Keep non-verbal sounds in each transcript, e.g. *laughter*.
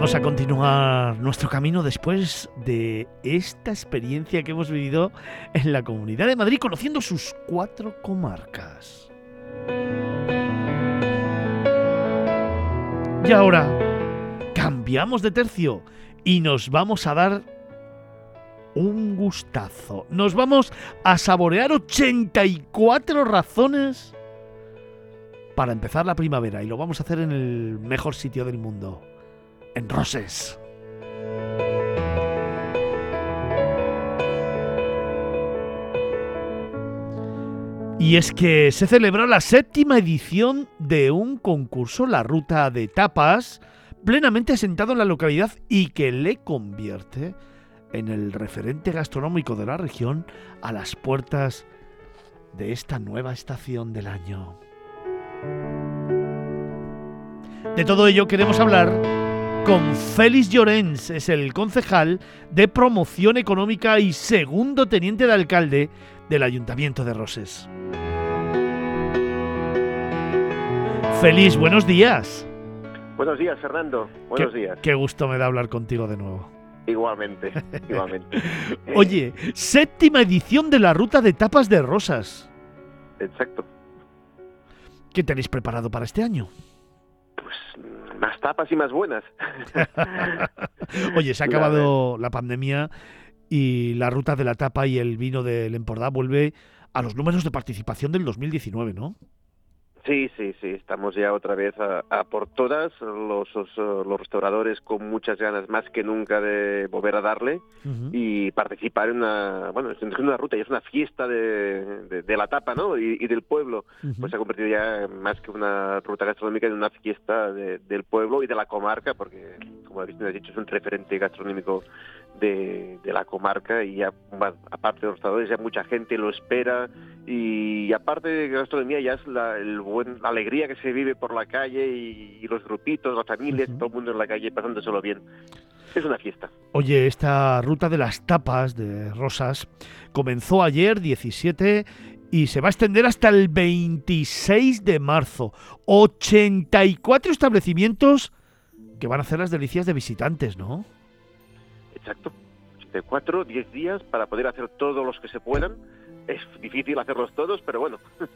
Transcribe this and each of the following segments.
Vamos a continuar nuestro camino después de esta experiencia que hemos vivido en la Comunidad de Madrid, conociendo sus cuatro comarcas. Y ahora cambiamos de tercio y nos vamos a dar un gustazo. Nos vamos a saborear 84 razones para empezar la primavera y lo vamos a hacer en el mejor sitio del mundo en Roses. Y es que se celebró la séptima edición de un concurso, la Ruta de Tapas, plenamente asentado en la localidad y que le convierte en el referente gastronómico de la región a las puertas de esta nueva estación del año. De todo ello queremos hablar con Félix Llorens, es el concejal de promoción económica y segundo teniente de alcalde del Ayuntamiento de Roses. Félix, buenos días. Buenos días, Fernando. Buenos días. Qué gusto me da hablar contigo de nuevo. Igualmente, *laughs* igualmente. *laughs* Oye, séptima edición de la ruta de tapas de rosas. Exacto. ¿Qué tenéis preparado para este año? Más tapas y más buenas. *laughs* Oye, se ha acabado la pandemia y la ruta de la tapa y el vino del Empordà vuelve a los números de participación del 2019, ¿no? Sí, sí, sí, estamos ya otra vez a, por todas, los, los, restauradores con muchas ganas más que nunca de volver a darle y participar en una, bueno, es una ruta y es una fiesta de, de, la tapa, ¿no? Y, del pueblo, pues se ha convertido ya más que una ruta gastronómica en una fiesta del pueblo y de la comarca, porque, como has dicho, es un referente gastronómico de, la comarca y ya, aparte de los restauradores ya mucha gente lo espera y, aparte de gastronomía ya es la, el buen, la alegría que se vive por la calle y, los grupitos, las familias, todo el mundo en la calle pasándoselo bien. Es una fiesta. Oye, esta ruta de las tapas de Rosas comenzó ayer 17 y se va a extender hasta el 26 de marzo. 84 establecimientos que van a hacer las delicias de visitantes, ¿no? Exacto. 84, 10 días para poder hacer todos los que se puedan. Es difícil hacerlos todos, pero bueno. *laughs*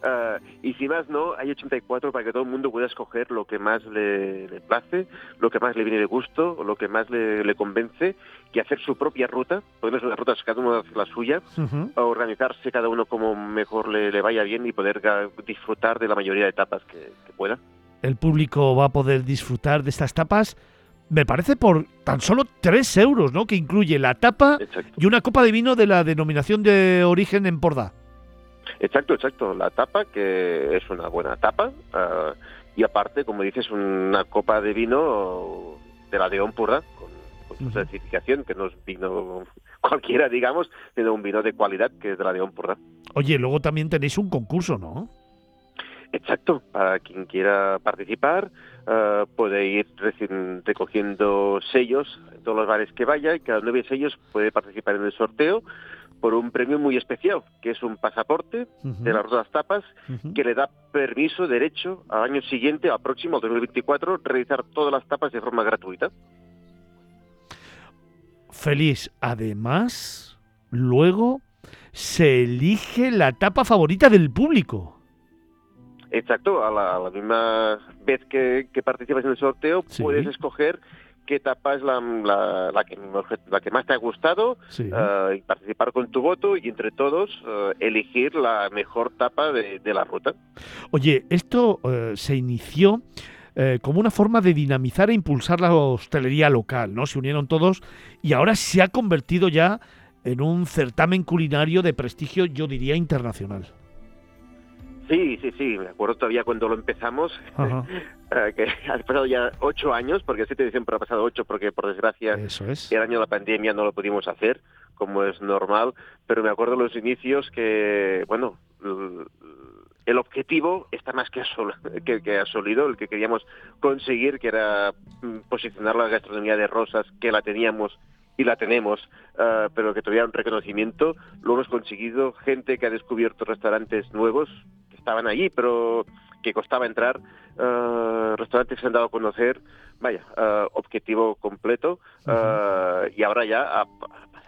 Ah, y si más no, hay 84 para que todo el mundo pueda escoger lo que más le, place, lo que más le viene de gusto, lo que más le, convence, y hacer su propia ruta. Podemos las rutas, cada uno hace la suya, organizarse cada uno como mejor le, vaya bien y poder disfrutar de la mayoría de etapas que, que pueda. El público va a poder disfrutar de estas tapas me parece por tan solo 3 euros, ¿no? Que incluye la tapa y una copa de vino de la denominación de origen en Porda. Exacto, exacto. La tapa, que es una buena tapa, ah, y aparte, como dices, una copa de vino de la de Empordà, con, su certificación, que no es vino cualquiera, digamos, sino un vino de cualidad que es de la de Empordà. Oye, luego también tenéis un concurso, ¿no? Exacto, para quien quiera participar uh, puede ir recogiendo sellos en todos los bares que vaya y cada nueve sellos puede participar en el sorteo por un premio muy especial, que es un pasaporte de las dos tapas que le da permiso, derecho, al año siguiente, al próximo, al 2024, realizar todas las tapas de forma gratuita. Feliz. Además, luego se elige la tapa favorita del público. Exacto, a la, misma vez que, participas en el sorteo puedes escoger qué etapa es la, la, que, la que más te ha gustado eh, y participar con tu voto y entre todos eh, elegir la mejor tapa de, la ruta. Oye, esto eh, se inició como una forma de dinamizar e impulsar la hostelería local, ¿no? Se unieron todos y ahora se ha convertido ya en un certamen culinario de prestigio, yo diría, internacional. Sí, sí, sí, me acuerdo todavía cuando lo empezamos, *laughs* que *laughs* ha pasado ya ocho años, porque el 7 de diciembre ha pasado ocho, porque por desgracia el año de la pandemia no lo pudimos hacer, como es normal, pero me acuerdo los inicios que, bueno, el objetivo está más que, *laughs* que, que asolido, el que queríamos conseguir, que era mm, posicionar la gastronomía de Rosas, que la teníamos y la tenemos, eh, pero que todavía un reconocimiento. Lo hemos conseguido, gente que ha descubierto restaurantes nuevos, estaban allí, pero que costaba entrar, restaurantes que se han dado a conocer, vaya, objetivo completo, y ahora ya a,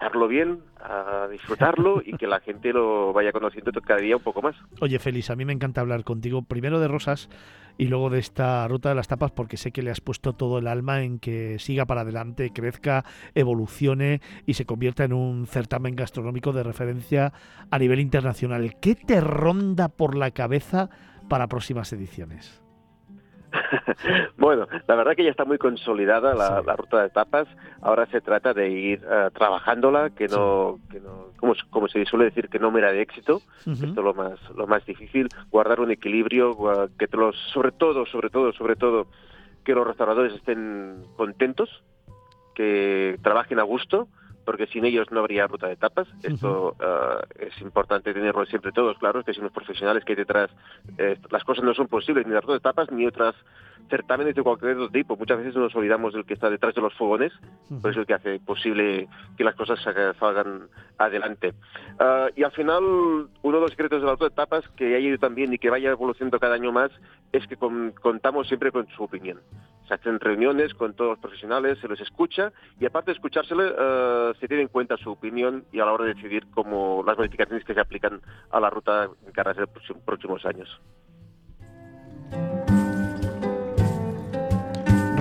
pasarlo bien, a disfrutarlo y que la *laughs* gente lo vaya conociendo cada día un poco más. Oye, Félix, a mí me encanta hablar contigo, primero de Rosas y luego de esta ruta de las tapas, porque sé que le has puesto todo el alma en que siga para adelante, crezca, evolucione y se convierta en un certamen gastronómico de referencia a nivel internacional. ¿Qué te ronda por la cabeza para próximas ediciones? *laughs* bueno, la verdad que ya está muy consolidada la, ruta de tapas. Ahora se trata de ir uh, trabajándola, que no, que no como, como, se suele decir, que no mera de éxito. Esto es lo más, lo más difícil, guardar un equilibrio, que los, sobre todo, sobre todo, sobre todo, que los restauradores estén contentos, que trabajen a gusto, porque sin ellos no habría ruta de tapas. Esto uh, es importante tenerlo siempre todos claros, que si los profesionales que hay detrás, eh, las cosas no son posibles, ni la ruta de tapas ni otras certámenes de cualquier otro tipo. Muchas veces nos olvidamos del que está detrás de los fogones, pues es el que hace posible que las cosas salgan adelante. Uh, y al final, uno de los secretos de la ruta de tapas, que ha ido también y que vaya evolucionando cada año más, es que contamos siempre con su opinión se hacen reuniones con todos los profesionales, se les escucha y aparte de escuchársele, uh, se tiene en cuenta su opinión y a la hora de decidir cómo las modificaciones que se aplican a la ruta en caras de los próximos años.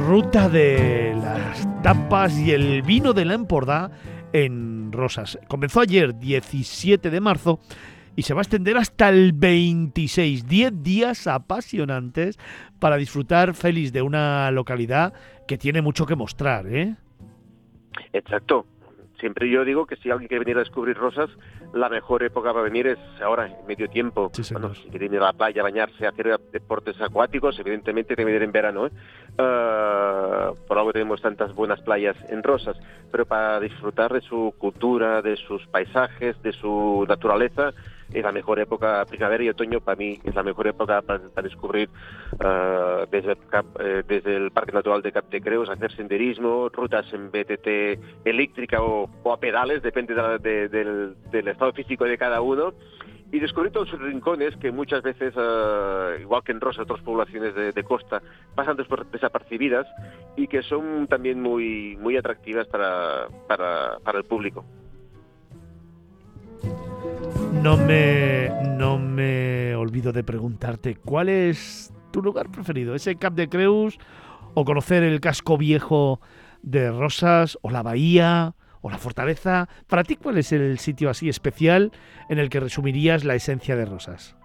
Ruta de las tapas y el vino de la Empordà en Rosas. Comenzó ayer, 17 de marzo, y se va a extender hasta el 26. 10 días apasionantes para disfrutar feliz de una localidad que tiene mucho que mostrar, ¿eh? Exacto. Siempre yo digo que si alguien quiere venir a descubrir rosas, la mejor época para venir es ahora, en medio tiempo. si quiere ir a la playa, bañarse, hacer deportes acuáticos, evidentemente tiene que venir en verano. ¿eh? Uh, por algo tenemos tantas buenas playas en Rosas, pero para disfrutar de su cultura, de sus paisajes, de su naturaleza, es la mejor época, primavera y otoño para mí es la mejor época para, descubrir uh, desde, el eh, desde el Parque Natural de Cap de Creus, hacer senderismo, rutas en BTT eléctrica o, a pedales, depende del, del estado físico de cada uno y descubrir todos sus rincones que muchas veces, uh, igual que en Rosa, otras poblaciones de, de, costa, pasan desapercibidas y que son también muy, muy atractivas para, para, para el público. No me, no me olvido de preguntarte, ¿cuál es tu lugar preferido? ¿Ese Cap de Creus o conocer el casco viejo de Rosas o la bahía o la fortaleza? Para ti, ¿cuál es el sitio así especial en el que resumirías la esencia de Rosas?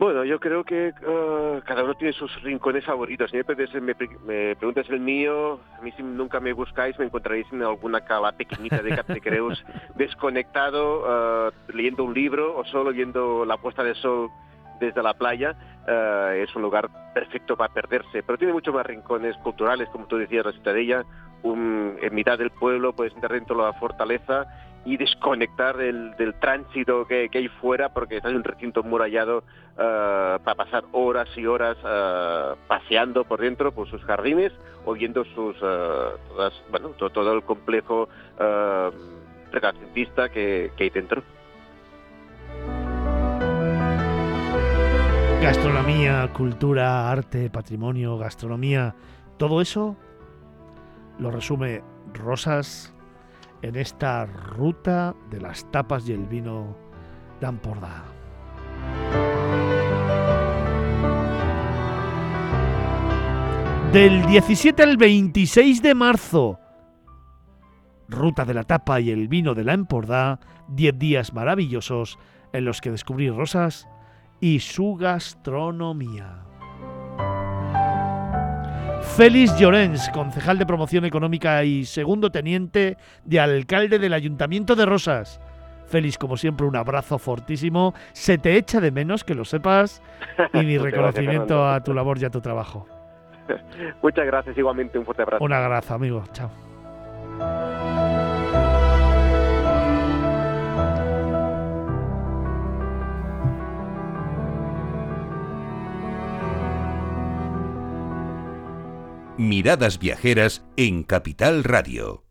Bueno, yo creo que uh, cada uno tiene sus rincones favoritos. Si me, me, preguntas el mío, a mí si nunca me buscáis me encontraréis en alguna cala pequeñita de Captecreus *laughs* desconectado, uh, leyendo un libro o solo viendo la puesta de sol desde la playa. Uh, es un lugar perfecto para perderse, pero tiene muchos más rincones culturales, como tú decías, la ciudadella, un, en mitad del pueblo puedes entrar dentro de la fortaleza y desconectar del, del tránsito que, que, hay fuera porque está en un recinto murallado uh, para pasar horas y horas uh, paseando por dentro por sus jardines o viendo sus uh, bueno todo, todo, el complejo renacentista que, que hay dentro. Gastronomía, cultura, arte, patrimonio, gastronomía, todo eso lo resume Rosas en esta ruta de las tapas y el vino de Del 17 al 26 de marzo, ruta de la tapa y el vino de la Empordà, 10 días maravillosos en los que descubrí Rosas y su gastronomía. Félix Llorens, concejal de promoción económica y segundo teniente de alcalde del Ayuntamiento de Rosas. Félix, como siempre, un abrazo fortísimo. Se te echa de menos, que lo sepas, *laughs* y mi reconocimiento a tu labor y a tu trabajo. *laughs* Muchas gracias, igualmente un fuerte abrazo. Un abrazo, amigo. Chao. Miradas Viajeras en Capital Radio.